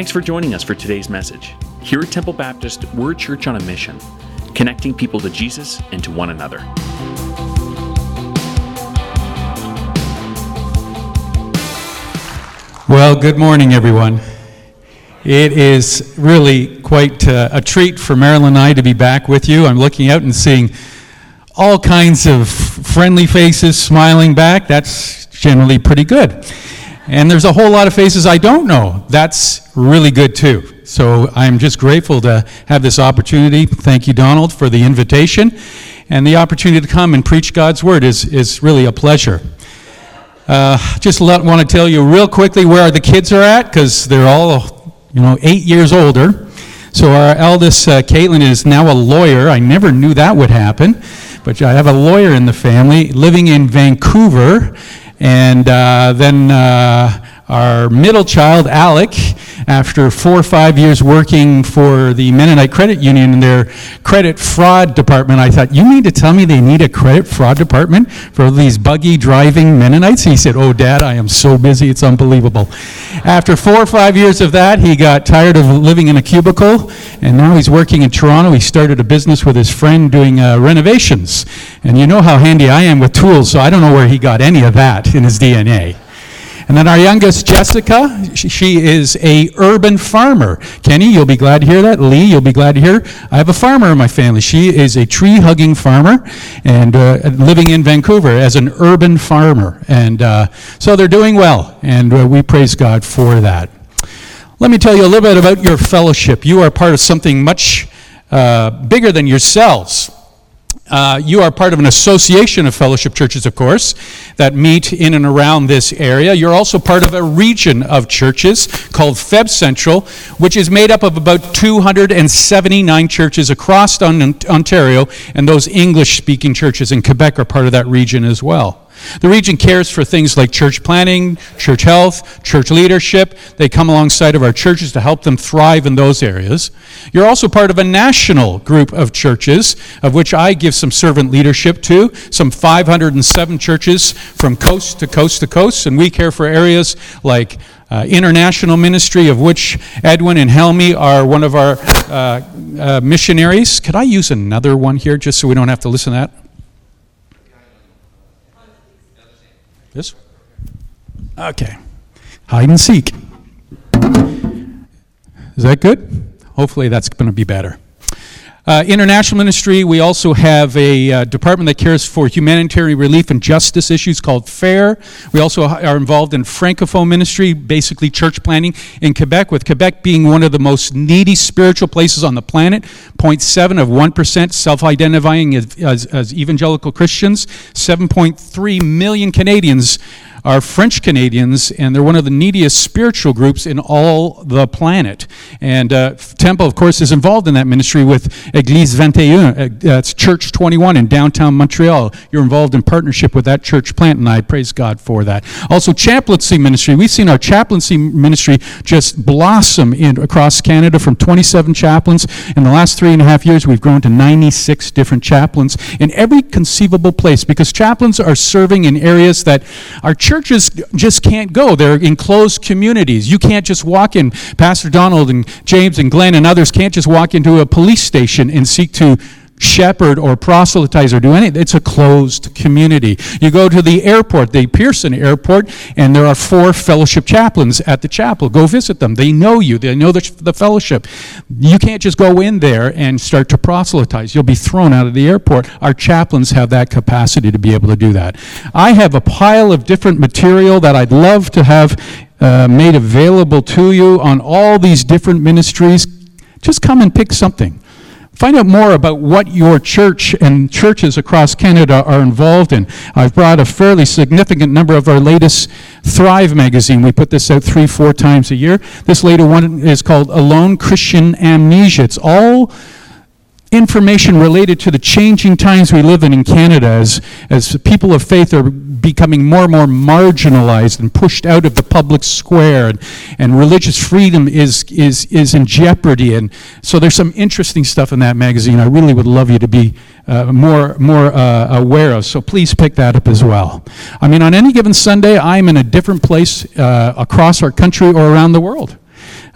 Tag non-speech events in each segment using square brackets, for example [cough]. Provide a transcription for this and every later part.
Thanks for joining us for today's message. Here at Temple Baptist, we're a church on a mission, connecting people to Jesus and to one another. Well, good morning, everyone. It is really quite uh, a treat for Marilyn and I to be back with you. I'm looking out and seeing all kinds of friendly faces smiling back. That's generally pretty good. And there's a whole lot of faces I don't know. That's really good too. So I'm just grateful to have this opportunity. Thank you, Donald, for the invitation. And the opportunity to come and preach God's word is, is really a pleasure. Uh, just let, want to tell you real quickly where the kids are at because they're all, you know, eight years older. So our eldest, uh, Caitlin, is now a lawyer. I never knew that would happen, but I have a lawyer in the family living in Vancouver. And uh, then uh, our middle child, Alec, after four or five years working for the Mennonite Credit Union in their credit fraud department, I thought, you mean to tell me they need a credit fraud department for these buggy driving Mennonites? He said, Oh, Dad, I am so busy, it's unbelievable. After four or five years of that, he got tired of living in a cubicle, and now he's working in Toronto. He started a business with his friend doing uh, renovations. And you know how handy I am with tools, so I don't know where he got any of that in his DNA. And then our youngest, Jessica, she is a urban farmer. Kenny, you'll be glad to hear that. Lee, you'll be glad to hear. I have a farmer in my family. She is a tree-hugging farmer and uh, living in Vancouver as an urban farmer. And uh, so they're doing well, and uh, we praise God for that. Let me tell you a little bit about your fellowship. You are part of something much uh, bigger than yourselves. Uh, you are part of an association of fellowship churches, of course, that meet in and around this area. You're also part of a region of churches called Feb Central, which is made up of about 279 churches across Ontario, and those English speaking churches in Quebec are part of that region as well. The region cares for things like church planting, church health, church leadership. They come alongside of our churches to help them thrive in those areas. You're also part of a national group of churches, of which I give some servant leadership to, some 507 churches from coast to coast to coast, and we care for areas like uh, international ministry, of which Edwin and Helmi are one of our uh, uh, missionaries. Could I use another one here just so we don't have to listen to that? This? Okay. Hide and seek. Is that good? Hopefully that's going to be better. Uh, international ministry, we also have a uh, department that cares for humanitarian relief and justice issues called FAIR. We also are involved in Francophone ministry, basically church planting in Quebec, with Quebec being one of the most needy spiritual places on the planet. 0.7 of 1% self identifying as, as, as evangelical Christians. 7.3 million Canadians are French Canadians, and they're one of the neediest spiritual groups in all the planet. And uh, Temple, of course, is involved in that ministry with Église 21. Uh, that's Church 21 in downtown Montreal. You're involved in partnership with that church plant, and I praise God for that. Also, chaplaincy ministry. We've seen our chaplaincy ministry just blossom in, across Canada from 27 chaplains. In the last three and a half years, we've grown to 96 different chaplains in every conceivable place because chaplains are serving in areas that our churches just can't go. They're enclosed communities. You can't just walk in. Pastor Donald and James and Glenn and others can't just walk into a police station and seek to shepherd or proselytize or do anything. It's a closed community. You go to the airport, the Pearson Airport, and there are four fellowship chaplains at the chapel. Go visit them. They know you, they know the, the fellowship. You can't just go in there and start to proselytize. You'll be thrown out of the airport. Our chaplains have that capacity to be able to do that. I have a pile of different material that I'd love to have uh, made available to you on all these different ministries. Just come and pick something. Find out more about what your church and churches across Canada are involved in. I've brought a fairly significant number of our latest Thrive magazine. We put this out three, four times a year. This later one is called Alone Christian Amnesia. It's all information related to the changing times we live in in Canada as, as people of faith are becoming more and more marginalized and pushed out of the public square and, and religious freedom is, is, is in jeopardy. And so there's some interesting stuff in that magazine I really would love you to be uh, more, more uh, aware of. So please pick that up as well. I mean, on any given Sunday, I'm in a different place uh, across our country or around the world.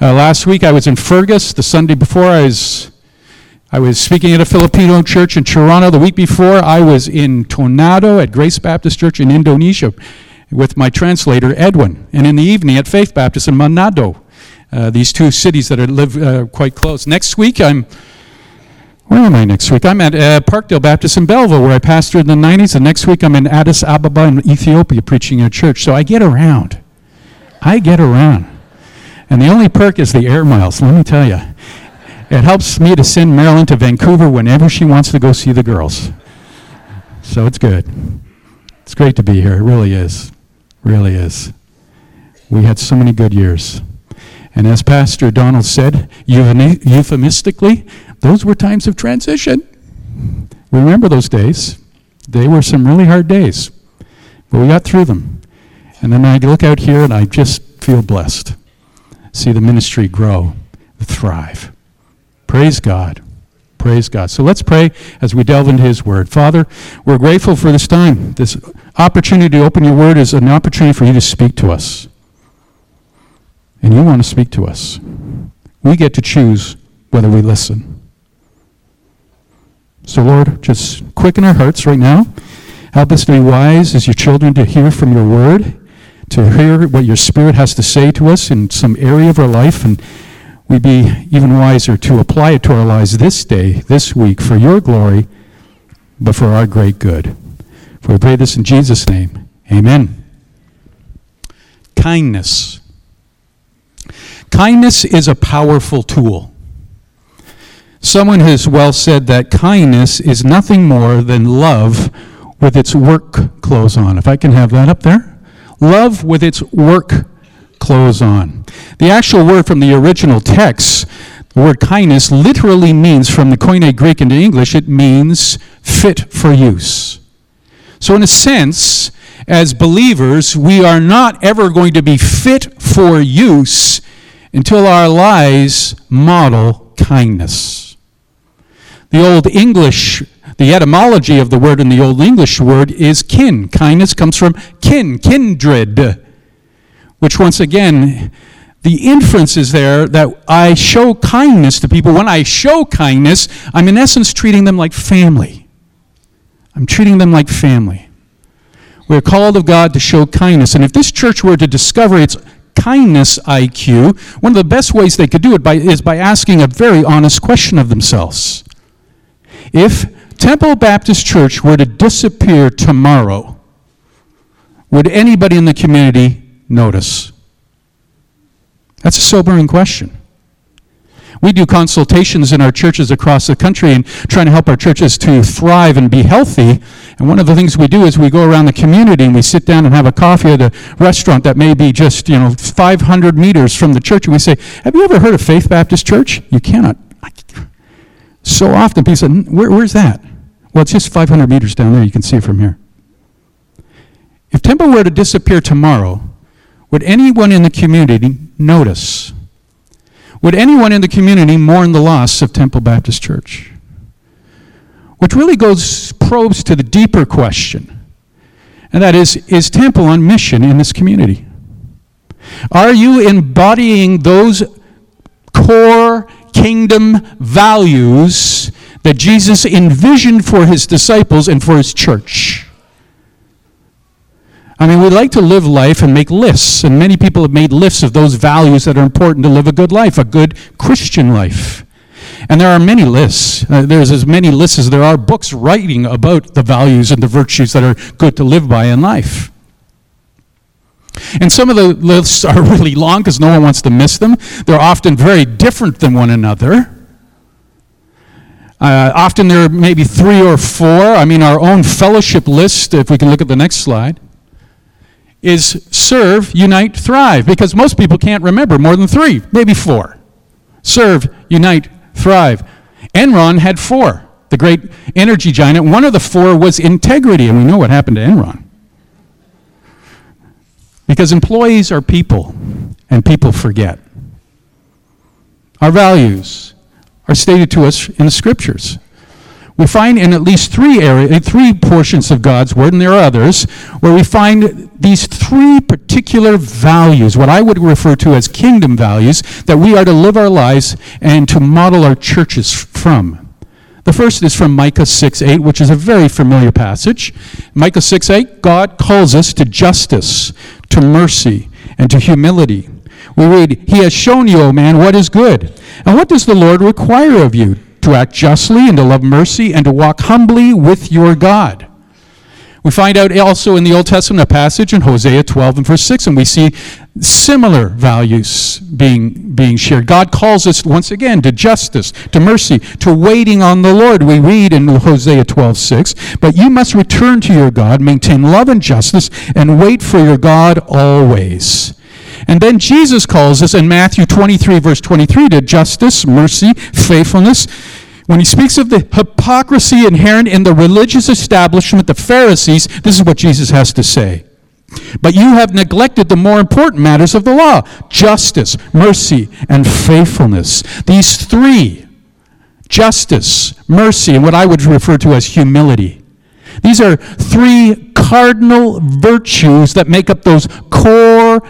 Uh, last week I was in Fergus. The Sunday before I was I was speaking at a Filipino church in Toronto. The week before I was in Tondano at Grace Baptist Church in Indonesia with my translator Edwin, and in the evening at Faith Baptist in Manado. Uh, these two cities that are live uh, quite close. Next week I'm where am I next week? I'm at uh, Parkdale Baptist in Belleville, where I pastored in the 90s, and next week I'm in Addis Ababa in Ethiopia preaching in a church. So I get around. I get around. And the only perk is the air miles, let me tell you. It helps me to send Marilyn to Vancouver whenever she wants to go see the girls. So it's good. It's great to be here. It really is. Really is. We had so many good years. And as Pastor Donald said, euphemistically, those were times of transition. We Remember those days. They were some really hard days, but we got through them. And then I look out here and I just feel blessed. See the ministry grow, thrive. Praise God. Praise God. So let's pray as we delve into His Word. Father, we're grateful for this time. This opportunity to open your Word is an opportunity for you to speak to us and you want to speak to us. We get to choose whether we listen. So, Lord, just quicken our hearts right now. Help us to be wise as your children to hear from your word, to hear what your spirit has to say to us in some area of our life, and we be even wiser to apply it to our lives this day, this week, for your glory, but for our great good. For we pray this in Jesus' name. Amen. Kindness. Kindness is a powerful tool. Someone has well said that kindness is nothing more than love with its work clothes on. If I can have that up there. Love with its work clothes on. The actual word from the original text, the word kindness, literally means, from the Koine Greek into English, it means fit for use. So, in a sense, as believers, we are not ever going to be fit for use until our lives model kindness. The Old English, the etymology of the word in the Old English word is kin. Kindness comes from kin, kindred, which once again, the inference is there that I show kindness to people. When I show kindness, I'm in essence treating them like family. I'm treating them like family. We're called of God to show kindness. And if this church were to discover its kindness IQ, one of the best ways they could do it by, is by asking a very honest question of themselves. If Temple Baptist Church were to disappear tomorrow, would anybody in the community notice? That's a sobering question. We do consultations in our churches across the country and trying to help our churches to thrive and be healthy. And one of the things we do is we go around the community and we sit down and have a coffee at a restaurant that may be just, you know, 500 meters from the church. And we say, Have you ever heard of Faith Baptist Church? You cannot. So often people say, Where, Where's that? Well, it's just 500 meters down there. You can see it from here. If Temple were to disappear tomorrow, would anyone in the community notice? Would anyone in the community mourn the loss of Temple Baptist Church? Which really goes, probes to the deeper question, and that is Is Temple on mission in this community? Are you embodying those core kingdom values that Jesus envisioned for his disciples and for his church? I mean, we like to live life and make lists, and many people have made lists of those values that are important to live a good life, a good Christian life. And there are many lists. Uh, there's as many lists as there are books writing about the values and the virtues that are good to live by in life. And some of the lists are [laughs] really long because no one wants to miss them. They're often very different than one another. Uh, often there are maybe three or four. I mean, our own fellowship list, if we can look at the next slide is serve, unite, thrive, because most people can't remember more than three, maybe four. Serve, unite, thrive. Enron had four, the great energy giant. One of the four was integrity, and we know what happened to Enron. Because employees are people, and people forget. Our values are stated to us in the scriptures. We find in at least three area, three portions of God's word, and there are others, where we find these three particular values, what I would refer to as kingdom values, that we are to live our lives and to model our churches from. The first is from Micah 6 8, which is a very familiar passage. Micah 6 8, God calls us to justice, to mercy, and to humility. We read, He has shown you, O man, what is good. And what does the Lord require of you? To act justly and to love mercy and to walk humbly with your God. We find out also in the Old Testament a passage in Hosea 12 and verse 6, and we see similar values being, being shared. God calls us once again to justice, to mercy, to waiting on the Lord. We read in Hosea 12 6, but you must return to your God, maintain love and justice, and wait for your God always. And then Jesus calls us in Matthew 23, verse 23, to justice, mercy, faithfulness. When he speaks of the hypocrisy inherent in the religious establishment, the Pharisees, this is what Jesus has to say. But you have neglected the more important matters of the law justice, mercy, and faithfulness. These three justice, mercy, and what I would refer to as humility. These are three cardinal virtues that make up those core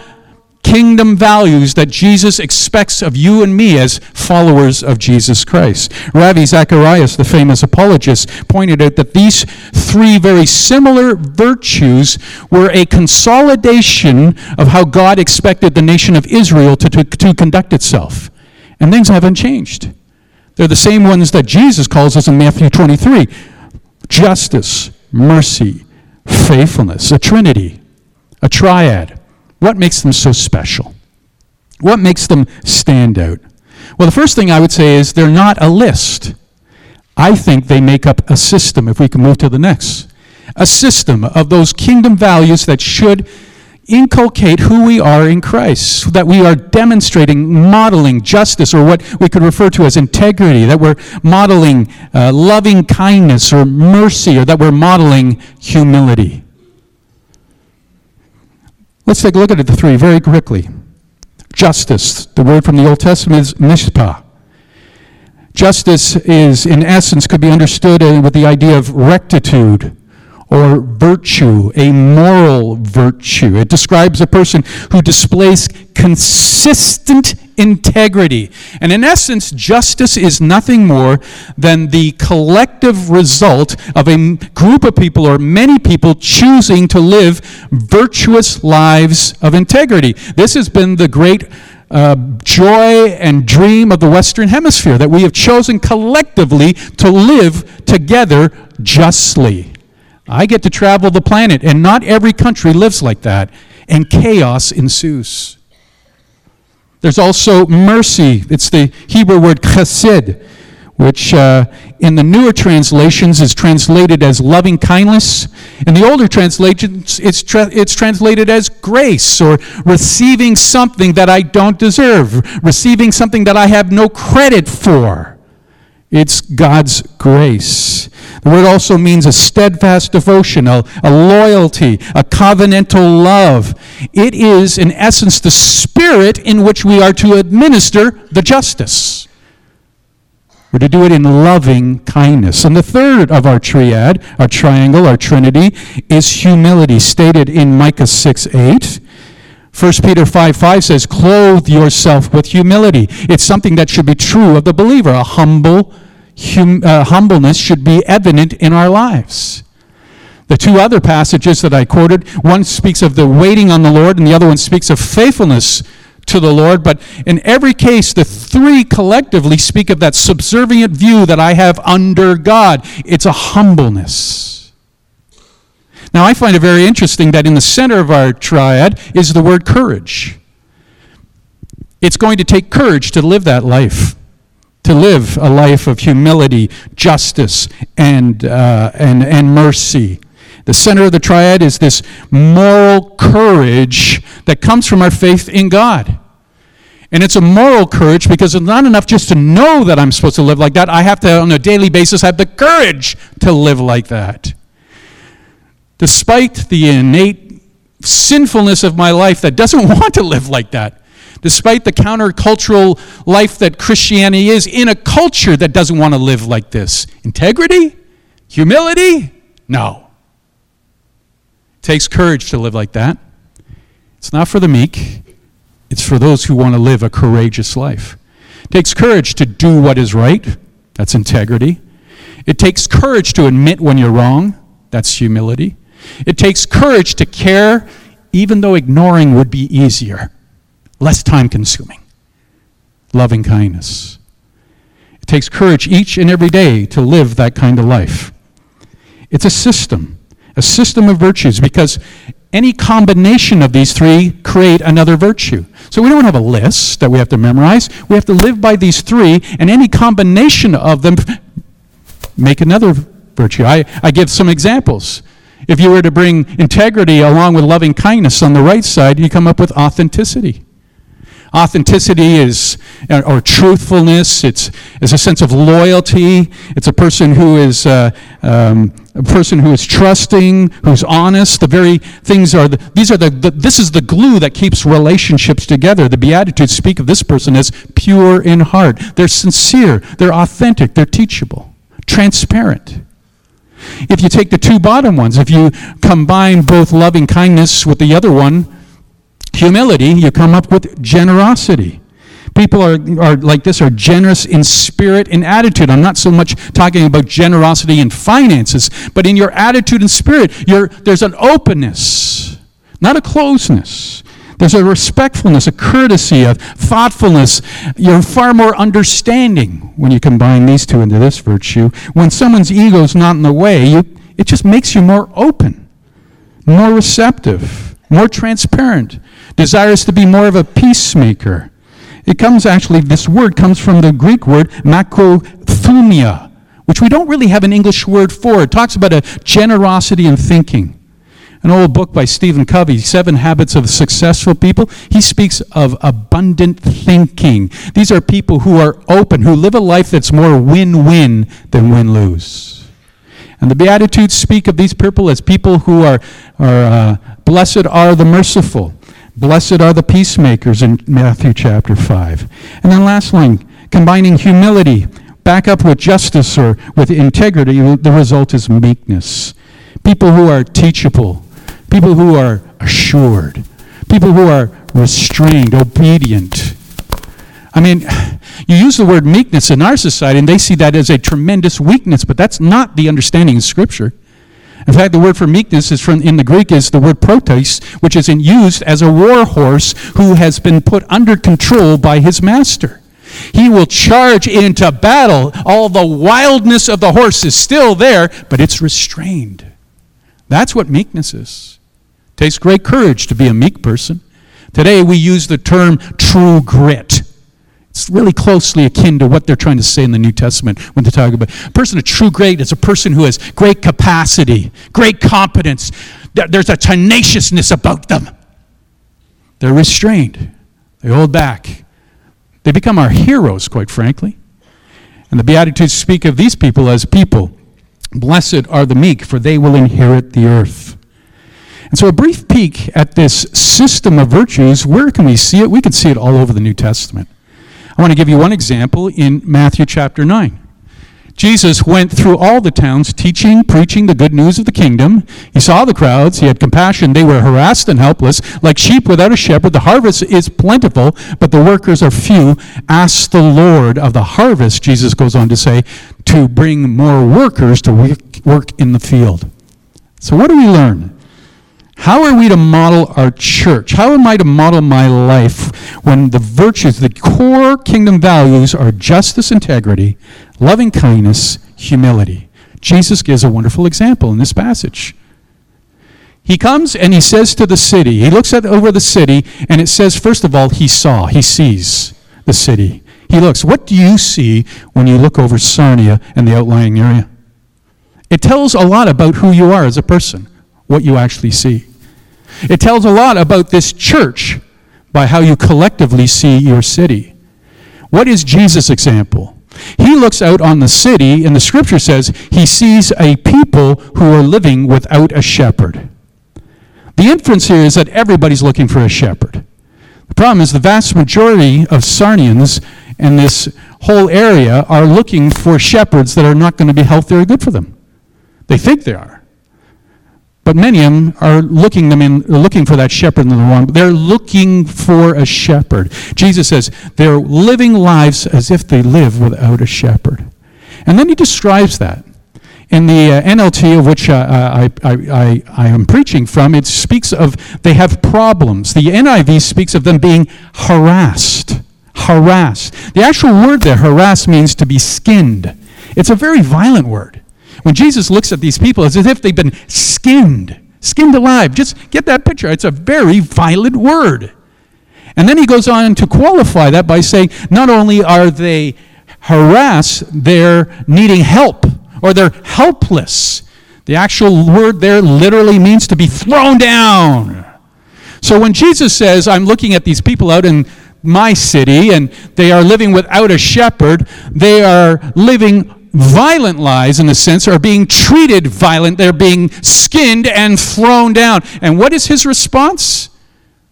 kingdom values that Jesus expects of you and me as followers of Jesus Christ. Ravi Zacharias, the famous apologist, pointed out that these three very similar virtues were a consolidation of how God expected the nation of Israel to, to, to conduct itself. And things haven't changed. They're the same ones that Jesus calls us in Matthew 23 justice, mercy, faithfulness, a trinity, a triad. What makes them so special? What makes them stand out? Well, the first thing I would say is they're not a list. I think they make up a system, if we can move to the next. A system of those kingdom values that should inculcate who we are in Christ, that we are demonstrating, modeling justice, or what we could refer to as integrity, that we're modeling uh, loving kindness or mercy, or that we're modeling humility. Let's take a look at the three, very quickly. Justice, the word from the Old Testament is mishpat. Justice is, in essence, could be understood uh, with the idea of rectitude or virtue, a moral virtue. It describes a person who displays consistent integrity. And in essence, justice is nothing more than the collective result of a group of people or many people choosing to live virtuous lives of integrity. This has been the great uh, joy and dream of the Western Hemisphere that we have chosen collectively to live together justly. I get to travel the planet, and not every country lives like that, and chaos ensues. There's also mercy. It's the Hebrew word chesed, which uh, in the newer translations is translated as loving kindness. In the older translations, it's, tra- it's translated as grace or receiving something that I don't deserve, receiving something that I have no credit for. It's God's grace. The word also means a steadfast devotion, a, a, loyalty, a covenantal love. It is, in essence, the spirit in which we are to administer the justice. We're to do it in loving kindness. And the third of our triad, our triangle, our trinity, is humility, stated in Micah 6 8. 1 Peter 5 5 says, Clothe yourself with humility. It's something that should be true of the believer, a humble hum, uh, humbleness should be evident in our lives. The two other passages that I quoted, one speaks of the waiting on the Lord, and the other one speaks of faithfulness to the Lord. But in every case, the three collectively speak of that subservient view that I have under God. It's a humbleness. Now, I find it very interesting that in the center of our triad is the word courage. It's going to take courage to live that life to live a life of humility, justice, and, uh, and, and mercy. The center of the triad is this moral courage that comes from our faith in God. And it's a moral courage because it's not enough just to know that I'm supposed to live like that. I have to, on a daily basis, have the courage to live like that. Despite the innate sinfulness of my life that doesn't [laughs] want to live like that, despite the countercultural life that Christianity is, in a culture that doesn't want to live like this. Integrity? Humility? No. It takes courage to live like that. It's not for the meek, it's for those who want to live a courageous life. It takes courage to do what is right. That's integrity. It takes courage to admit when you're wrong. That's humility. It takes courage to care, even though ignoring would be easier, less time consuming. Loving kindness. It takes courage each and every day to live that kind of life. It's a system, a system of virtues, because any combination of these three create another virtue. So we don't have a list that we have to memorize. We have to live by these three, and any combination of them make another virtue. I, I give some examples. If you were to bring integrity along with loving kindness on the right side, you come up with authenticity. Authenticity is, or truthfulness, it's, it's a sense of loyalty. It's a person who is, uh, um, a person who is trusting, who's honest. The very things are, the, these are the, the, this is the glue that keeps relationships together. The Beatitudes speak of this person as pure in heart. They're sincere, they're authentic, they're teachable, transparent. If you take the two bottom ones, if you combine both loving kindness with the other one, humility, you come up with generosity. People are, are like this are generous in spirit and attitude. I'm not so much talking about generosity in finances, but in your attitude and spirit, there's an openness, not a closeness. There's a respectfulness, a courtesy, a thoughtfulness. You're far more understanding when you combine these two into this virtue. When someone's ego is not in the way, you, it just makes you more open, more receptive, more transparent desires to be more of a peacemaker. It comes actually, this word comes from the Greek word makrothumia, which we don't really have an English word for. It talks about a generosity in thinking. An old book by Stephen Covey, Seven Habits of Successful People, he speaks of abundant thinking. These are people who are open, who live a life that's more win win than win lose. And the Beatitudes speak of these people as people who are, are uh, blessed are the merciful. Blessed are the peacemakers in Matthew chapter 5. And then last line, combining humility back up with justice or with integrity, the result is meekness. People who are teachable, people who are assured, people who are restrained, obedient. I mean, you use the word meekness in our society, and they see that as a tremendous weakness, but that's not the understanding of Scripture. In fact, the word for meekness is from in the Greek is the word protos, which is used as a war horse who has been put under control by his master. He will charge into battle. All the wildness of the horse is still there, but it's restrained. That's what meekness is. It takes great courage to be a meek person. Today we use the term true grit. It's really closely akin to what they're trying to say in the New Testament when they talk about a person of true great is a person who has great capacity, great competence. There's a tenaciousness about them. They're restrained. They hold back. They become our heroes, quite frankly. And the Beatitudes speak of these people as people. Blessed are the meek, for they will inherit the earth. And so, a brief peek at this system of virtues, where can we see it? We can see it all over the New Testament. I want to give you one example in Matthew chapter 9. Jesus went through all the towns teaching, preaching the good news of the kingdom. He saw the crowds. He had compassion. They were harassed and helpless, like sheep without a shepherd. The harvest is plentiful, but the workers are few. Ask the Lord of the harvest, Jesus goes on to say, to bring more workers to work in the field. So, what do we learn? How are we to model our church? How am I to model my life when the virtues, the core kingdom values are justice, integrity, loving kindness, humility? Jesus gives a wonderful example in this passage. He comes and he says to the city, he looks at over the city, and it says, first of all, he saw, he sees the city. He looks. What do you see when you look over Sarnia and the outlying area? It tells a lot about who you are as a person what you actually see. It tells a lot about this church by how you collectively see your city. What is Jesus' example? He looks out on the city, and the scripture says he sees a people who are living without a shepherd. The inference here is that everybody's looking for a shepherd. The problem is the vast majority of Sarnians in this whole area are looking for shepherds that are not going to be healthy or good for them. They think they are. But many of them are looking them in, looking for that shepherd in the wrong. They're looking for a shepherd. Jesus says they're living lives as if they live without a shepherd. And then he describes that. In the uh, NLT, of which uh, I, I, I, I am preaching from, it speaks of they have problems. The NIV speaks of them being harassed. Harassed. The actual word there, harass, means to be skinned. It's a very violent word. When Jesus looks at these people, it's as if they've been skinned, skinned alive. Just get that picture. It's a very violent word. And then he goes on to qualify that by saying not only are they harassed, they're needing help or they're helpless. The actual word there literally means to be thrown down. So when Jesus says, I'm looking at these people out in my city and they are living without a shepherd, they are living violent lies in a sense are being treated violent. They're being skinned and thrown down. And what is his response?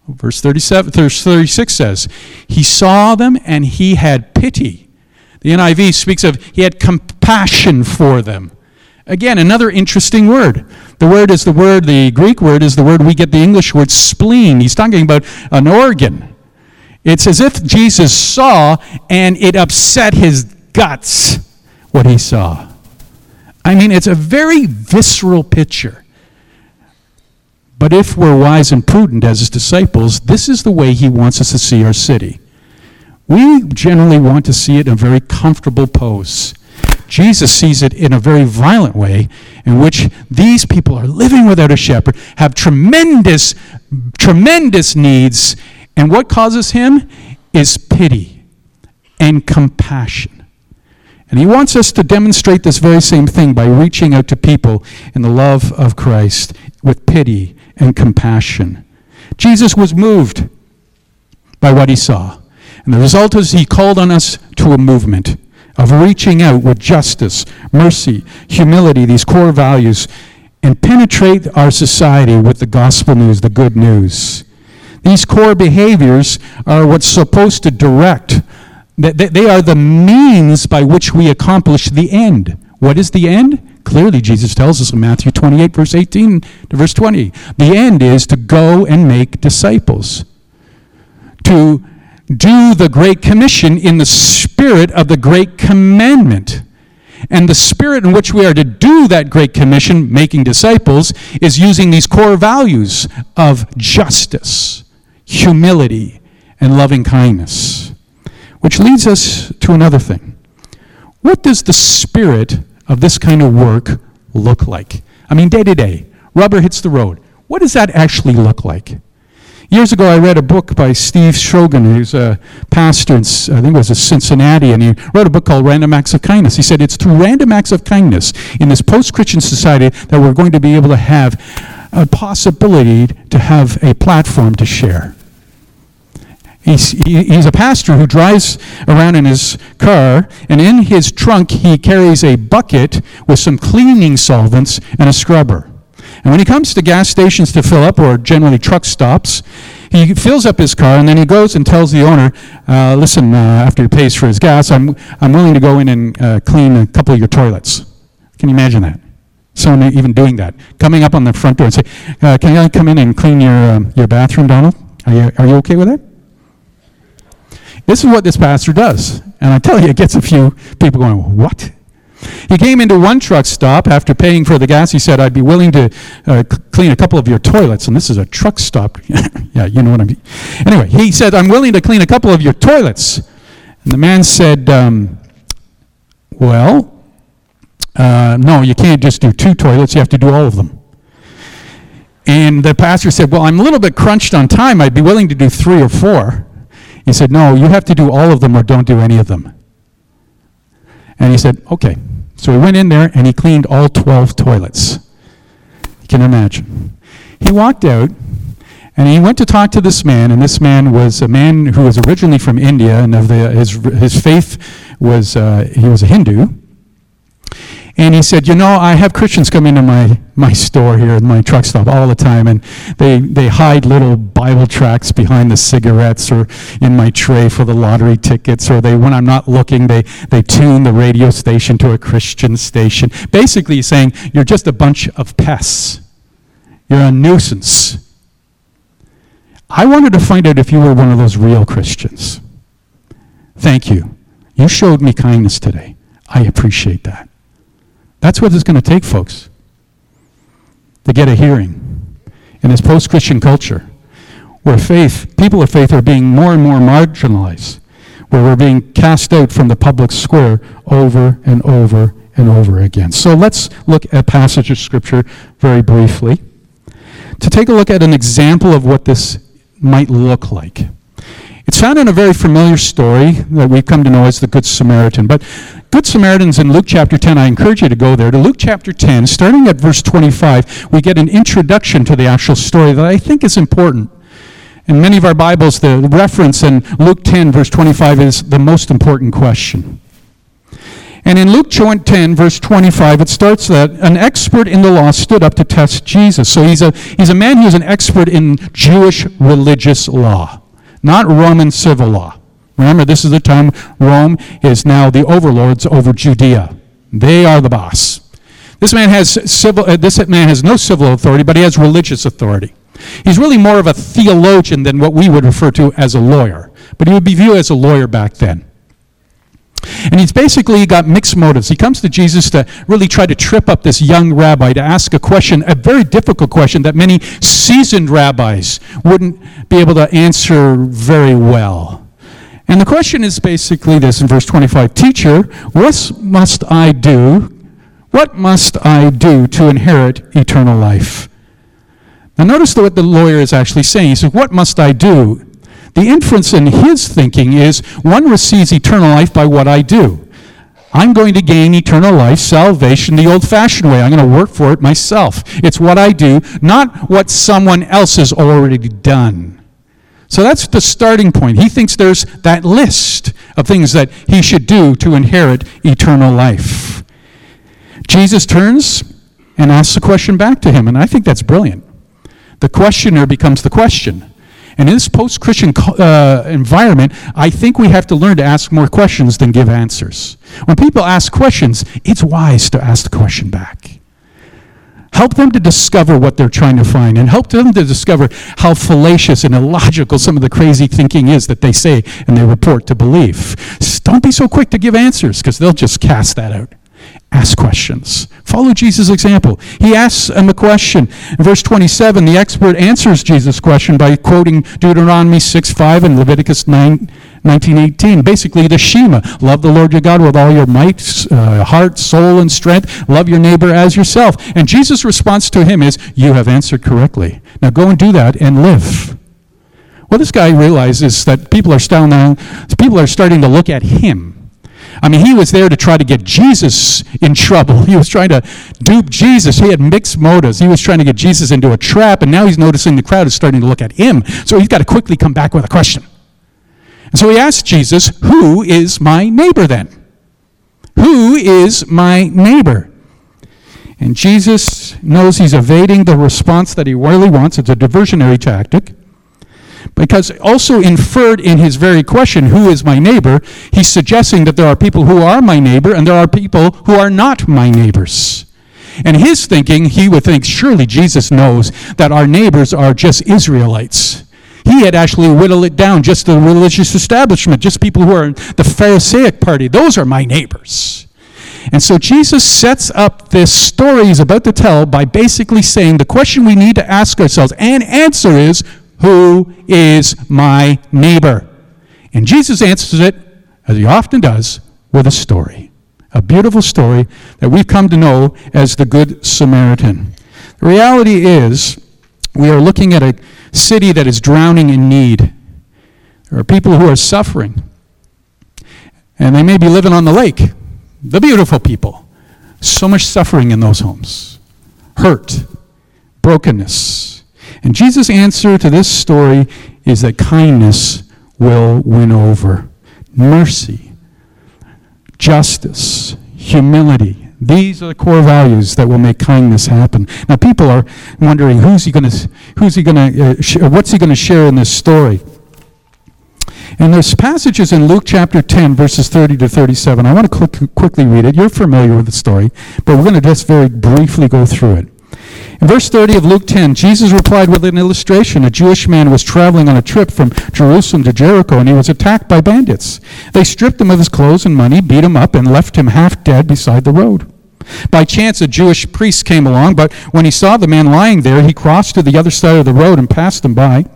Verse 37 verse 36 says he saw them and he had pity. The niv speaks of he had compassion for them. Again another interesting word. The word is the word the greek word is the word we get the english word spleen. He's talking about an organ. It's as if jesus saw and it upset his guts what he saw. I mean, it's a very visceral picture. But if we're wise and prudent as his disciples, this is the way he wants us to see our city. We generally want to see it in a very comfortable pose. Jesus sees it in a very violent way, in which these people are living without a shepherd, have tremendous, tremendous needs, and what causes him is pity and compassion. And he wants us to demonstrate this very same thing by reaching out to people in the love of Christ with pity and compassion. Jesus was moved by what he saw. And the result is he called on us to a movement of reaching out with justice, mercy, humility, these core values, and penetrate our society with the gospel news, the good news. These core behaviors are what's supposed to direct they are the means by which we accomplish the end. What is the end? Clearly, Jesus tells us in Matthew 28, verse 18 to verse 20. The end is to go and make disciples, to do the Great Commission in the spirit of the Great Commandment. And the spirit in which we are to do that Great Commission, making disciples, is using these core values of justice, humility, and loving kindness. Which leads us to another thing. What does the spirit of this kind of work look like? I mean, day to day, rubber hits the road. What does that actually look like? Years ago, I read a book by Steve Sjogren, who's a pastor in, I think it was in Cincinnati, and he wrote a book called Random Acts of Kindness. He said it's through random acts of kindness in this post-Christian society that we're going to be able to have a possibility to have a platform to share. He's, he's a pastor who drives around in his car, and in his trunk, he carries a bucket with some cleaning solvents and a scrubber. And when he comes to gas stations to fill up, or generally truck stops, he fills up his car and then he goes and tells the owner, uh, listen, uh, after he pays for his gas, I'm, I'm willing to go in and uh, clean a couple of your toilets. Can you imagine that? Someone even doing that. Coming up on the front door and say, uh, can I come in and clean your, um, your bathroom, Donald? Are you, are you okay with that? This is what this pastor does. And I tell you, it gets a few people going, What? He came into one truck stop after paying for the gas. He said, I'd be willing to uh, clean a couple of your toilets. And this is a truck stop. [laughs] yeah, you know what I mean. Anyway, he said, I'm willing to clean a couple of your toilets. And the man said, um, Well, uh, no, you can't just do two toilets. You have to do all of them. And the pastor said, Well, I'm a little bit crunched on time. I'd be willing to do three or four. He said, No, you have to do all of them or don't do any of them. And he said, Okay. So he went in there and he cleaned all 12 toilets. You can imagine. He walked out and he went to talk to this man, and this man was a man who was originally from India, and of the, his, his faith was uh, he was a Hindu. And he said, You know, I have Christians come into my, my store here, my truck stop, all the time, and they, they hide little Bible tracts behind the cigarettes or in my tray for the lottery tickets, or they, when I'm not looking, they, they tune the radio station to a Christian station. Basically, saying, You're just a bunch of pests. You're a nuisance. I wanted to find out if you were one of those real Christians. Thank you. You showed me kindness today. I appreciate that. That's what it's going to take, folks, to get a hearing in this post Christian culture where faith, people of faith, are being more and more marginalized, where we're being cast out from the public square over and over and over again. So let's look at passage of Scripture very briefly to take a look at an example of what this might look like. It's found in a very familiar story that we've come to know as the Good Samaritan. But Good Samaritans in Luke chapter 10, I encourage you to go there. To Luke chapter 10, starting at verse 25, we get an introduction to the actual story that I think is important. In many of our Bibles, the reference in Luke 10, verse 25, is the most important question. And in Luke 10, verse 25, it starts that an expert in the law stood up to test Jesus. So he's a, he's a man who's an expert in Jewish religious law not Roman civil law. Remember, this is the time Rome is now the overlords over Judea. They are the boss. This man has civil. Uh, this man has no civil authority, but he has religious authority. He's really more of a theologian than what we would refer to as a lawyer, but he would be viewed as a lawyer back then. And he's basically got mixed motives. He comes to Jesus to really try to trip up this young rabbi to ask a question, a very difficult question that many seasoned rabbis wouldn't be able to answer very well. And the question is basically this in verse 25 Teacher, what must I do? What must I do to inherit eternal life? Now, notice what the lawyer is actually saying. He says, What must I do? The inference in his thinking is one receives eternal life by what I do. I'm going to gain eternal life, salvation, the old fashioned way. I'm going to work for it myself. It's what I do, not what someone else has already done. So that's the starting point. He thinks there's that list of things that he should do to inherit eternal life. Jesus turns and asks a question back to him, and I think that's brilliant. The questioner becomes the question. And in this post Christian uh, environment, I think we have to learn to ask more questions than give answers. When people ask questions, it's wise to ask the question back. Help them to discover what they're trying to find and help them to discover how fallacious and illogical some of the crazy thinking is that they say and they report to believe. Don't be so quick to give answers because they'll just cast that out. Ask questions. Follow Jesus' example. He asks him a question. In verse 27, the expert answers Jesus' question by quoting Deuteronomy 6 5 and Leviticus 9, 19 18. Basically, the Shema love the Lord your God with all your might, uh, heart, soul, and strength. Love your neighbor as yourself. And Jesus' response to him is, You have answered correctly. Now go and do that and live. Well, this guy realizes that people are, starting, people are starting to look at him I mean, he was there to try to get Jesus in trouble. [laughs] He was trying to dupe Jesus. He had mixed motives. He was trying to get Jesus into a trap, and now he's noticing the crowd is starting to look at him. So he's got to quickly come back with a question. And so he asked Jesus, Who is my neighbor then? Who is my neighbor? And Jesus knows he's evading the response that he really wants. It's a diversionary tactic. Because also inferred in his very question, who is my neighbor, he's suggesting that there are people who are my neighbor and there are people who are not my neighbors. And his thinking, he would think, surely Jesus knows that our neighbors are just Israelites. He had actually whittled it down just the religious establishment, just people who are the Pharisaic party. Those are my neighbors. And so Jesus sets up this story he's about to tell by basically saying the question we need to ask ourselves and answer is who is my neighbor? And Jesus answers it, as he often does, with a story. A beautiful story that we've come to know as the Good Samaritan. The reality is, we are looking at a city that is drowning in need. There are people who are suffering. And they may be living on the lake. The beautiful people. So much suffering in those homes. Hurt, brokenness, and Jesus' answer to this story is that kindness will win over. Mercy, justice, humility, These are the core values that will make kindness happen. Now, people are wondering who's he going to, who's he going to, uh, sh- what's he going to share in this story? And there's passages in Luke chapter 10, verses 30 to 37. I want to quick, quickly read it. You're familiar with the story, but we're going to just very briefly go through it. In verse 30 of Luke 10, Jesus replied with an illustration. A Jewish man was traveling on a trip from Jerusalem to Jericho, and he was attacked by bandits. They stripped him of his clothes and money, beat him up, and left him half dead beside the road. By chance, a Jewish priest came along, but when he saw the man lying there, he crossed to the other side of the road and passed him by.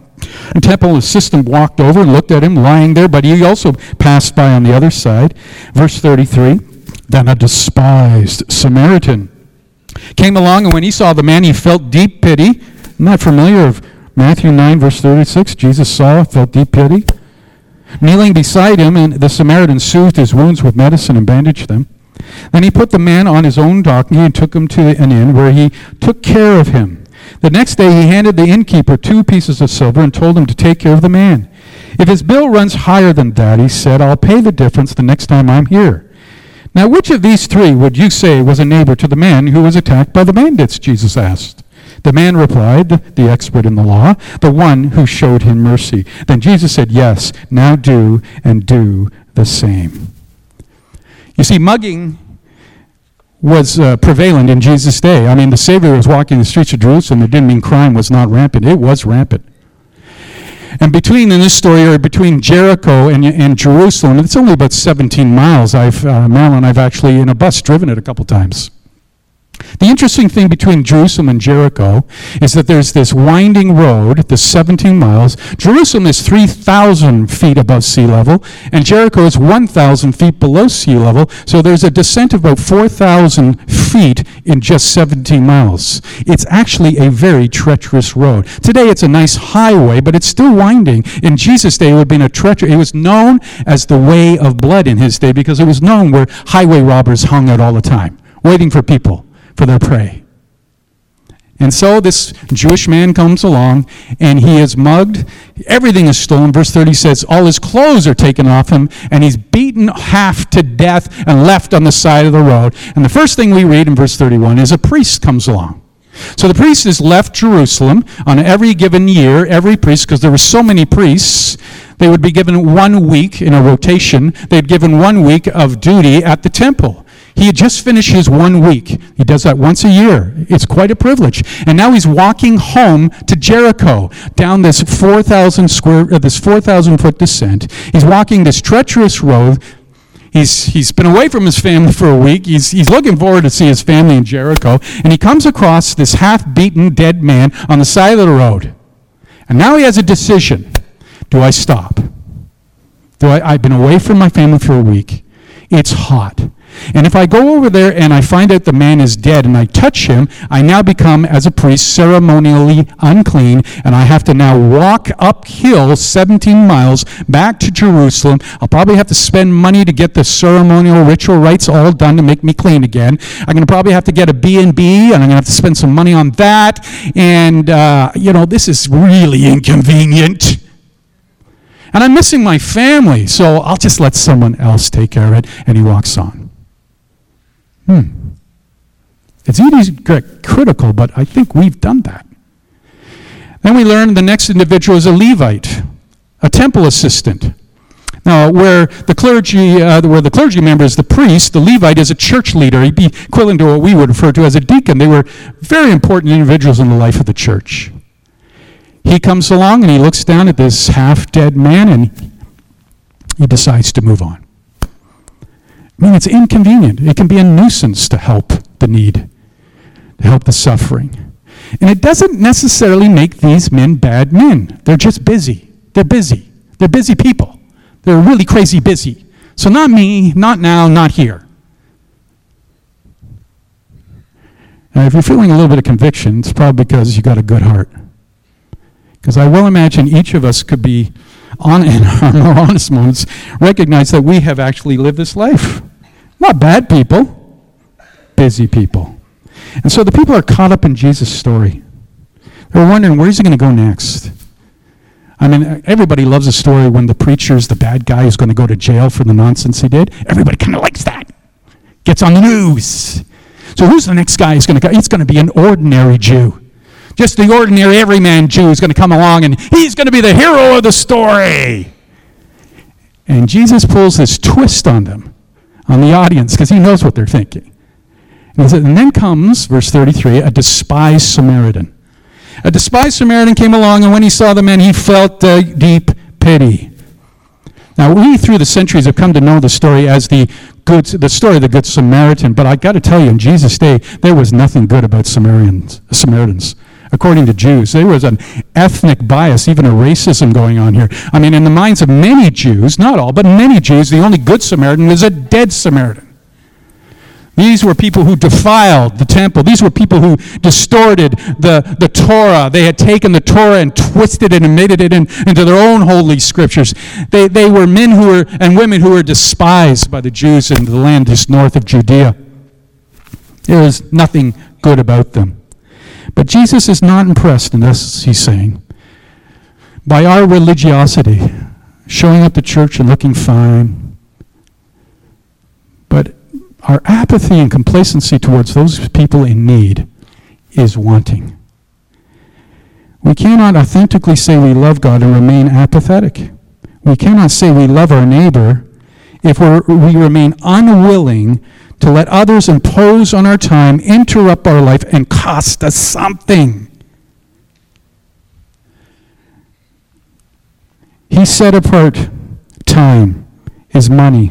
The temple assistant walked over and looked at him lying there, but he also passed by on the other side. Verse 33 Then a despised Samaritan came along, and when he saw the man, he felt deep pity. I'm not familiar of Matthew 9, verse 36. Jesus saw, felt deep pity. Kneeling beside him, and the Samaritan soothed his wounds with medicine and bandaged them. Then he put the man on his own donkey and took him to an inn where he took care of him. The next day he handed the innkeeper two pieces of silver and told him to take care of the man. If his bill runs higher than that, he said, I'll pay the difference the next time I'm here. Now, which of these three would you say was a neighbor to the man who was attacked by the bandits? Jesus asked. The man replied, the expert in the law, the one who showed him mercy. Then Jesus said, Yes, now do and do the same. You see, mugging was uh, prevalent in Jesus' day. I mean, the Savior was walking the streets of Jerusalem. It didn't mean crime was not rampant, it was rampant. And between, in this story, or between Jericho and, and Jerusalem, it's only about 17 miles. I've, uh, Marilyn, I've actually, in a bus, driven it a couple times. The interesting thing between Jerusalem and Jericho is that there's this winding road, the 17 miles. Jerusalem is 3,000 feet above sea level, and Jericho is 1,000 feet below sea level, so there's a descent of about 4,000 feet in just 17 miles. It's actually a very treacherous road. Today it's a nice highway, but it's still winding. In Jesus' day, it would have been a treacherous, it was known as the way of blood in his day because it was known where highway robbers hung out all the time, waiting for people for their prey. And so this Jewish man comes along and he is mugged. Everything is stolen. Verse 30 says all his clothes are taken off him and he's beaten half to death and left on the side of the road. And the first thing we read in verse 31 is a priest comes along. So the priest has left Jerusalem on every given year, every priest, because there were so many priests, they would be given one week in a rotation. They'd given one week of duty at the temple. He had just finished his one week. He does that once a year. It's quite a privilege. And now he's walking home to Jericho down this 4,000 square, uh, this 4,000 foot descent. He's walking this treacherous road. He's, he's been away from his family for a week. He's, he's looking forward to see his family in Jericho. And he comes across this half beaten dead man on the side of the road. And now he has a decision. Do I stop? Do I, I've been away from my family for a week. It's hot. And if I go over there and I find out the man is dead and I touch him, I now become, as a priest, ceremonially unclean, and I have to now walk uphill 17 miles back to Jerusalem. I'll probably have to spend money to get the ceremonial ritual rites all done to make me clean again. I'm going to probably have to get a B&B, and I'm going to have to spend some money on that. And, uh, you know, this is really inconvenient. And I'm missing my family, so I'll just let someone else take care of it. And he walks on. Hmm. It's easy critical, but I think we've done that. Then we learn the next individual is a Levite, a temple assistant. Now, where the clergy, uh, where the clergy member is the priest, the Levite is a church leader. He'd be equivalent to what we would refer to as a deacon. They were very important individuals in the life of the church. He comes along and he looks down at this half-dead man and he decides to move on. I mean, it's inconvenient. It can be a nuisance to help the need, to help the suffering. And it doesn't necessarily make these men bad men. They're just busy. They're busy. They're busy people. They're really crazy busy. So, not me, not now, not here. Now, if you're feeling a little bit of conviction, it's probably because you've got a good heart. Because I will imagine each of us could be, on, [laughs] in our more honest moments, recognize that we have actually lived this life. Not bad people, busy people. And so the people are caught up in Jesus' story. They're wondering, where's he going to go next? I mean, everybody loves a story when the preacher's the bad guy who's going to go to jail for the nonsense he did. Everybody kind of likes that. Gets on the news. So who's the next guy who's going to go? It's going to be an ordinary Jew. Just the ordinary everyman Jew is going to come along and he's going to be the hero of the story. And Jesus pulls this twist on them, on the audience, because he knows what they're thinking. And, and then comes, verse 33, a despised Samaritan. A despised Samaritan came along, and when he saw the man, he felt uh, deep pity. Now, we through the centuries have come to know the story as the good, the story of the Good Samaritan. But I got to tell you, in Jesus' day, there was nothing good about Samaritans. Samaritans. According to Jews, there was an ethnic bias, even a racism going on here. I mean, in the minds of many Jews, not all, but many Jews, the only good Samaritan was a dead Samaritan. These were people who defiled the temple. These were people who distorted the, the Torah. They had taken the Torah and twisted it and made it in, into their own holy scriptures. They, they were men who were, and women who were despised by the Jews in the land just north of Judea. There is nothing good about them. But Jesus is not impressed in this, he's saying, by our religiosity, showing up to church and looking fine. But our apathy and complacency towards those people in need is wanting. We cannot authentically say we love God and remain apathetic. We cannot say we love our neighbor if we remain unwilling to let others impose on our time, interrupt our life, and cost us something. He set apart time, his money,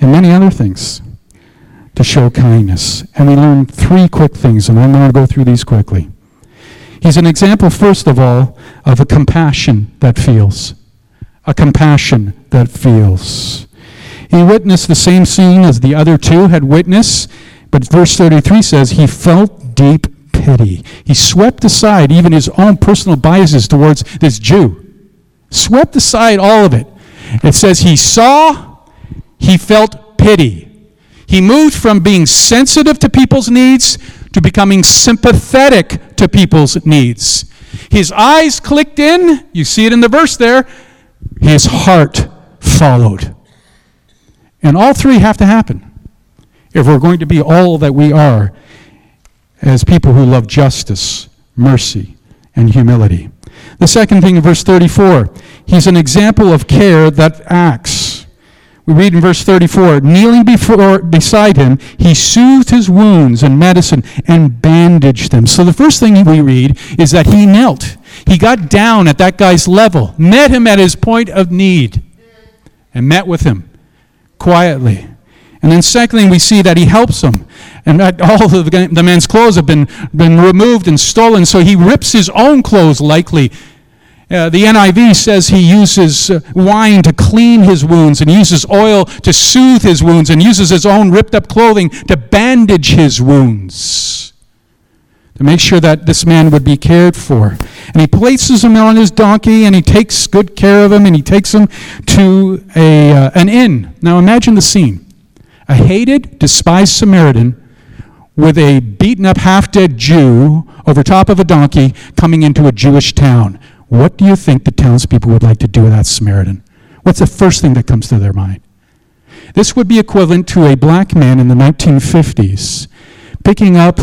and many other things to show kindness. And we learn three quick things, and I'm going to go through these quickly. He's an example, first of all, of a compassion that feels. A compassion that feels. He witnessed the same scene as the other two had witnessed, but verse 33 says he felt deep pity. He swept aside even his own personal biases towards this Jew. Swept aside all of it. It says he saw he felt pity. He moved from being sensitive to people's needs to becoming sympathetic to people's needs. His eyes clicked in, you see it in the verse there, his heart followed. And all three have to happen if we're going to be all that we are as people who love justice, mercy, and humility. The second thing in verse 34, he's an example of care that acts. We read in verse 34 Kneeling before, beside him, he soothed his wounds and medicine and bandaged them. So the first thing we read is that he knelt. He got down at that guy's level, met him at his point of need, and met with him quietly. And then, secondly, we see that he helps him. And that all of the man's clothes have been, been removed and stolen, so he rips his own clothes likely uh, the NIV says he uses uh, wine to clean his wounds and uses oil to soothe his wounds and uses his own ripped up clothing to bandage his wounds to make sure that this man would be cared for. And he places him on his donkey and he takes good care of him and he takes him to a, uh, an inn. Now imagine the scene a hated, despised Samaritan with a beaten up, half dead Jew over top of a donkey coming into a Jewish town. What do you think the townspeople would like to do with that Samaritan? What's the first thing that comes to their mind? This would be equivalent to a black man in the 1950s picking up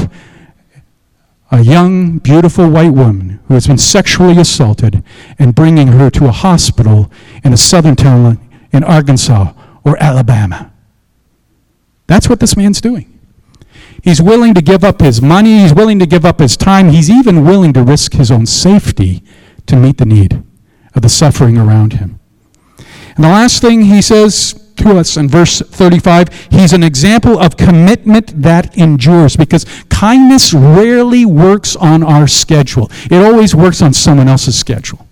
a young, beautiful white woman who has been sexually assaulted and bringing her to a hospital in a southern town in Arkansas or Alabama. That's what this man's doing. He's willing to give up his money, he's willing to give up his time, he's even willing to risk his own safety to meet the need of the suffering around him. And the last thing he says to us in verse 35, he's an example of commitment that endures because kindness rarely works on our schedule. It always works on someone else's schedule.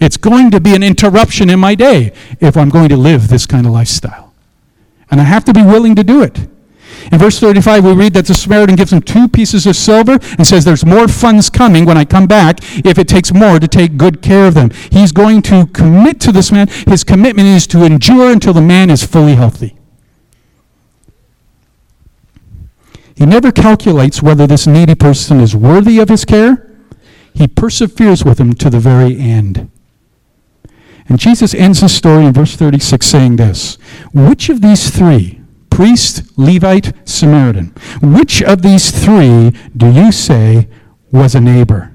It's going to be an interruption in my day if I'm going to live this kind of lifestyle. And I have to be willing to do it. In verse 35, we read that the Samaritan gives him two pieces of silver and says, There's more funds coming when I come back if it takes more to take good care of them. He's going to commit to this man. His commitment is to endure until the man is fully healthy. He never calculates whether this needy person is worthy of his care. He perseveres with him to the very end. And Jesus ends the story in verse 36 saying this Which of these three priest, Levite, Samaritan. Which of these three do you say was a neighbor?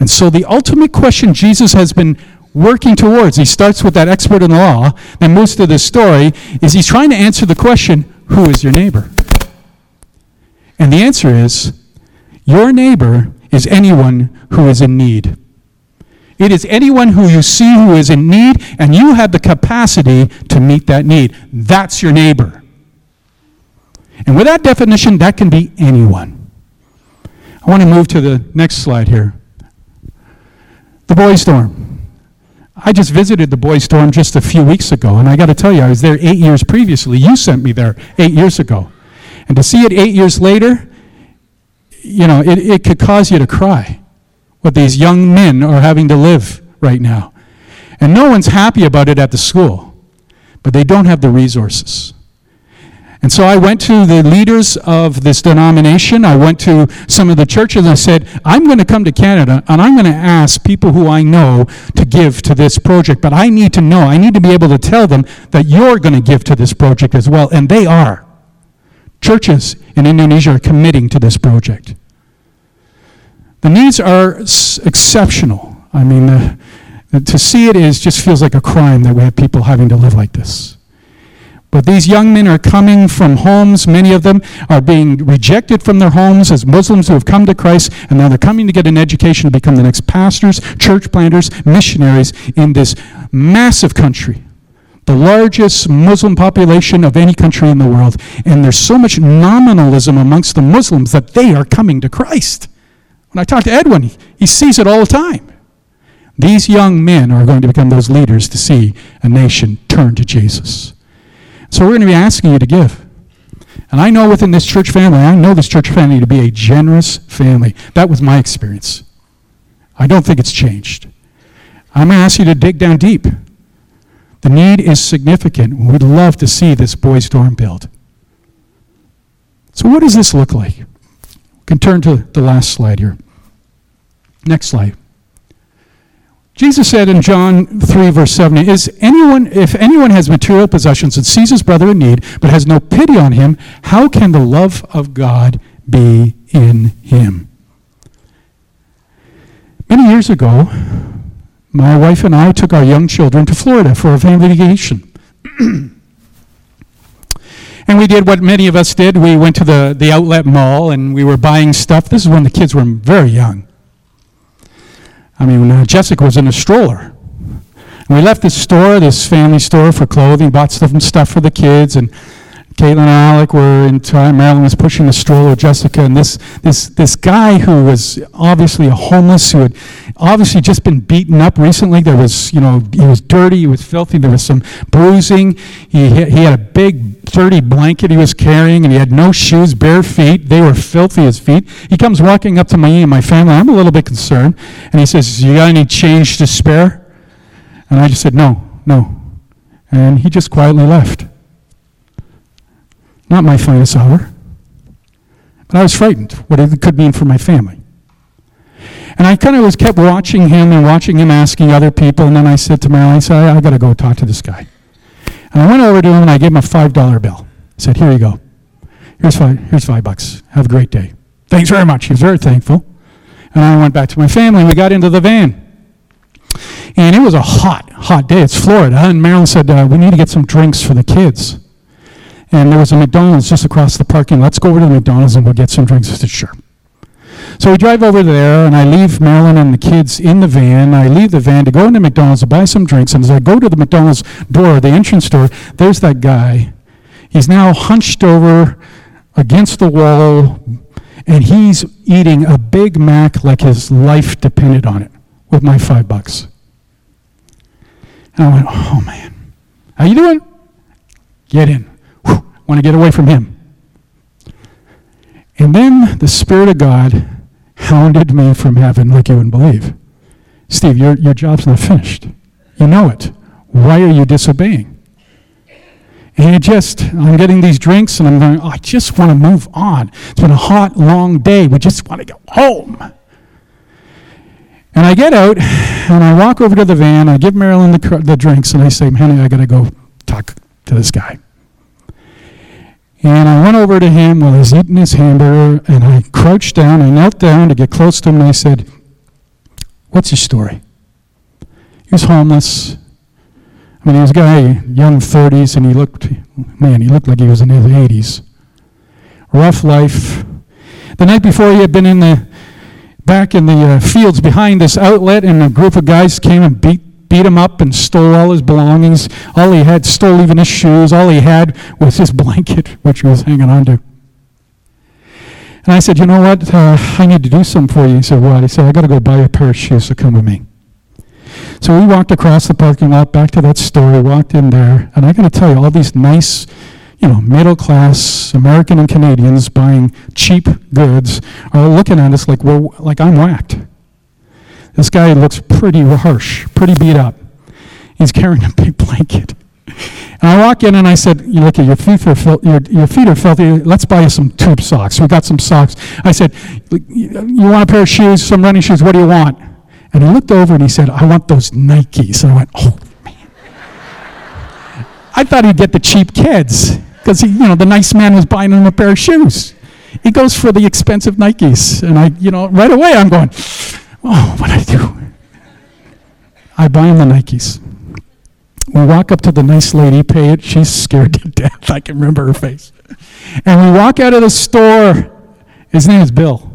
And so the ultimate question Jesus has been working towards, he starts with that expert in the law, then moves to the story, is he's trying to answer the question, who is your neighbor? And the answer is, your neighbor is anyone who is in need. It is anyone who you see who is in need, and you have the capacity to meet that need. That's your neighbor. And with that definition, that can be anyone. I want to move to the next slide here. The boys' dorm. I just visited the boys' dorm just a few weeks ago, and I got to tell you, I was there eight years previously. You sent me there eight years ago. And to see it eight years later, you know, it, it could cause you to cry what these young men are having to live right now. And no one's happy about it at the school, but they don't have the resources. And so I went to the leaders of this denomination. I went to some of the churches I said, I'm going to come to Canada and I'm going to ask people who I know to give to this project. But I need to know, I need to be able to tell them that you're going to give to this project as well. And they are. Churches in Indonesia are committing to this project. The needs are exceptional. I mean, to see it is just feels like a crime that we have people having to live like this. But these young men are coming from homes, many of them are being rejected from their homes as Muslims who have come to Christ, and now they're coming to get an education to become the next pastors, church planters, missionaries in this massive country. The largest Muslim population of any country in the world. And there's so much nominalism amongst the Muslims that they are coming to Christ. When I talk to Edwin, he sees it all the time. These young men are going to become those leaders to see a nation turn to Jesus. So we're going to be asking you to give. And I know within this church family, I know this church family to be a generous family. That was my experience. I don't think it's changed. I'm going to ask you to dig down deep. The need is significant. We'd love to see this boys' dorm built. So, what does this look like? We can turn to the last slide here. Next slide. Jesus said in John 3, verse 70, Is anyone, if anyone has material possessions and sees his brother in need, but has no pity on him, how can the love of God be in him? Many years ago, my wife and I took our young children to Florida for a family vacation. And we did what many of us did. We went to the, the outlet mall and we were buying stuff. This is when the kids were very young. I mean, uh, Jessica was in a stroller. And we left this store, this family store for clothing, bought some stuff for the kids, and Caitlin and Alec were in time. Marilyn was pushing the stroller Jessica, and this, this, this guy who was obviously a homeless, who had obviously just been beaten up recently. There was, you know, he was dirty, he was filthy, there was some bruising. He, he had a big, dirty blanket he was carrying, and he had no shoes, bare feet. They were filthy, his feet. He comes walking up to me and my family. I'm a little bit concerned, and he says, You got any change to spare? And I just said, No, no. And he just quietly left. Not my finest hour. But I was frightened what it could mean for my family. And I kind of was kept watching him and watching him asking other people. And then I said to Marilyn, I said, I, got to go talk to this guy. And I went over to him and I gave him a $5 bill. I said, Here you go. Here's five, here's five bucks. Have a great day. Thanks very much. He was very thankful. And I went back to my family and we got into the van. And it was a hot, hot day. It's Florida. And Marilyn said, uh, We need to get some drinks for the kids. And there was a McDonald's just across the parking. Let's go over to the McDonald's and we'll get some drinks. I said, sure. So we drive over there, and I leave Marilyn and the kids in the van. I leave the van to go into McDonald's to buy some drinks. And as I go to the McDonald's door, the entrance door, there's that guy. He's now hunched over against the wall, and he's eating a Big Mac like his life depended on it with my five bucks. And I went, oh man, how you doing? Get in want to get away from him. And then the Spirit of God hounded me from heaven like you wouldn't believe. Steve, your, your job's not finished. You know it. Why are you disobeying? And it just, I'm getting these drinks and I'm going, oh, I just want to move on. It's been a hot, long day. We just want to go home. And I get out and I walk over to the van. I give Marilyn the, the drinks and I say, honey, I got to go talk to this guy. And I went over to him while he's eating his hamburger, and I crouched down. I knelt down to get close to him, and I said, What's your story? He was homeless. I mean, he was a guy, young 30s, and he looked, man, he looked like he was in his 80s. Rough life. The night before, he had been in the back in the uh, fields behind this outlet, and a group of guys came and beat beat him up and stole all his belongings. All he had, stole even his shoes. All he had was his [laughs] blanket, which he was hanging on to. And I said, You know what? Uh, I need to do something for you. He said, What? He said, I got to go buy a pair of shoes, so come with me. So we walked across the parking lot back to that store, walked in there, and I got to tell you, all these nice, you know, middle class American and Canadians buying cheap goods are looking at us like we're like I'm whacked. This guy looks pretty harsh, pretty beat up. He's carrying a [laughs] big blanket. And I walk in and I said, you look at your feet are fil- your, your feet are filthy. Let's buy you some tube socks. We got some socks. I said, you want a pair of shoes, some running shoes? What do you want? And he looked over and he said, I want those Nikes. And I went, oh man. I thought he'd get the cheap kids because you know, the nice man was buying him a pair of shoes. He goes for the expensive Nikes, and I, you know, right away I'm going, oh, what I do? I buy him the Nikes. We walk up to the nice lady, pay it. She's scared to death. I can remember her face. And we walk out of the store. His name is Bill.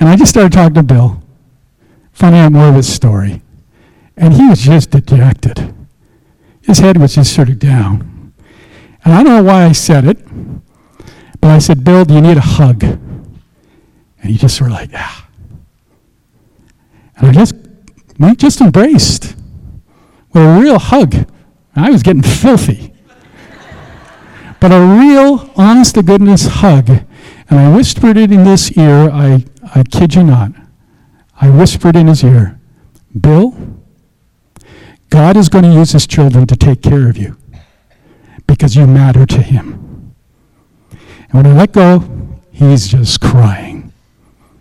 And I just started talking to Bill, finding out more of his story. And he was just dejected. His head was just sort of down. And I don't know why I said it, but I said, Bill, do you need a hug? And he just sort of like, ah. And just, we just embraced with a real hug. I was getting filthy. but a real, honest to goodness hug. And I whispered it in this ear, I, I kid you not. I whispered in his ear, Bill, God is going to use his children to take care of you because you matter to him. And when I let go, he's just crying.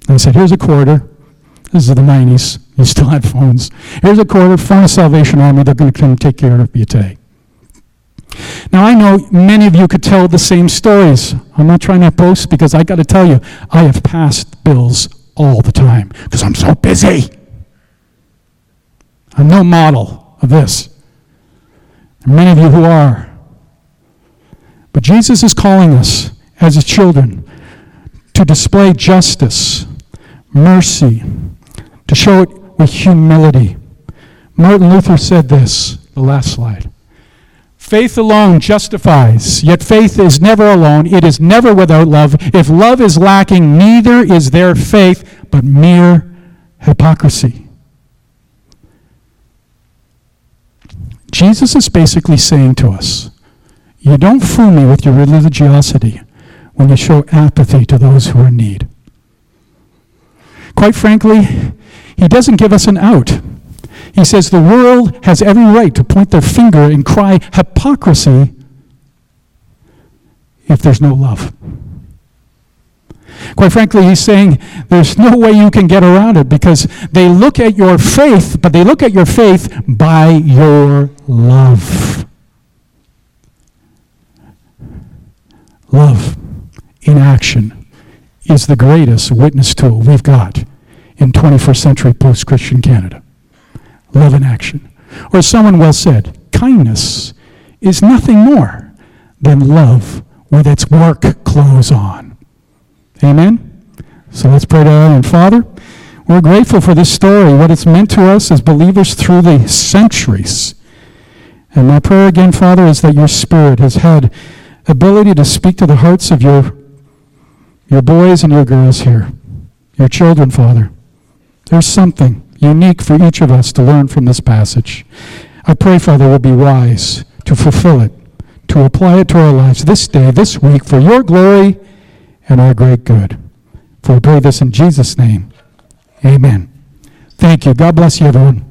And I said, Here's a quarter. This is the 90s. You still had phones. Here's a quarter from the Salvation Army. They're going to come take care of you today. Now, I know many of you could tell the same stories. I'm not trying to boast because I got to tell you, I have passed bills all the time because I'm so busy. I'm no model of this. Many of you who are. But Jesus is calling us as his children to display justice, mercy, to show it with humility. Martin Luther said this, the last slide. Faith alone justifies, yet faith is never alone. It is never without love. If love is lacking, neither is there faith, but mere hypocrisy. Jesus is basically saying to us, you don't fool me with your religiosity when you show apathy to those who are in need. Quite frankly, he doesn't give us an out. He says the world has every right to point their finger and cry hypocrisy if there's no love. Quite frankly, he's saying there's no way you can get around it because they look at your faith, but they look at your faith by your love. Love in action is the greatest witness tool we've got in 21st century post Christian Canada. Love in action. Or someone well said, kindness is nothing more than love with its work clothes on. Amen? So let's pray to our and Father, we're grateful for this story, what it's meant to us as believers through the centuries. And my prayer again, Father, is that your Spirit has had ability to speak to the hearts of your, your boys and your girls here, your children, Father. There's something unique for each of us to learn from this passage. I pray, Father, we'll be wise to fulfill it, to apply it to our lives this day, this week, for your glory and our great good. For we pray this in Jesus' name. Amen. Thank you. God bless you, everyone.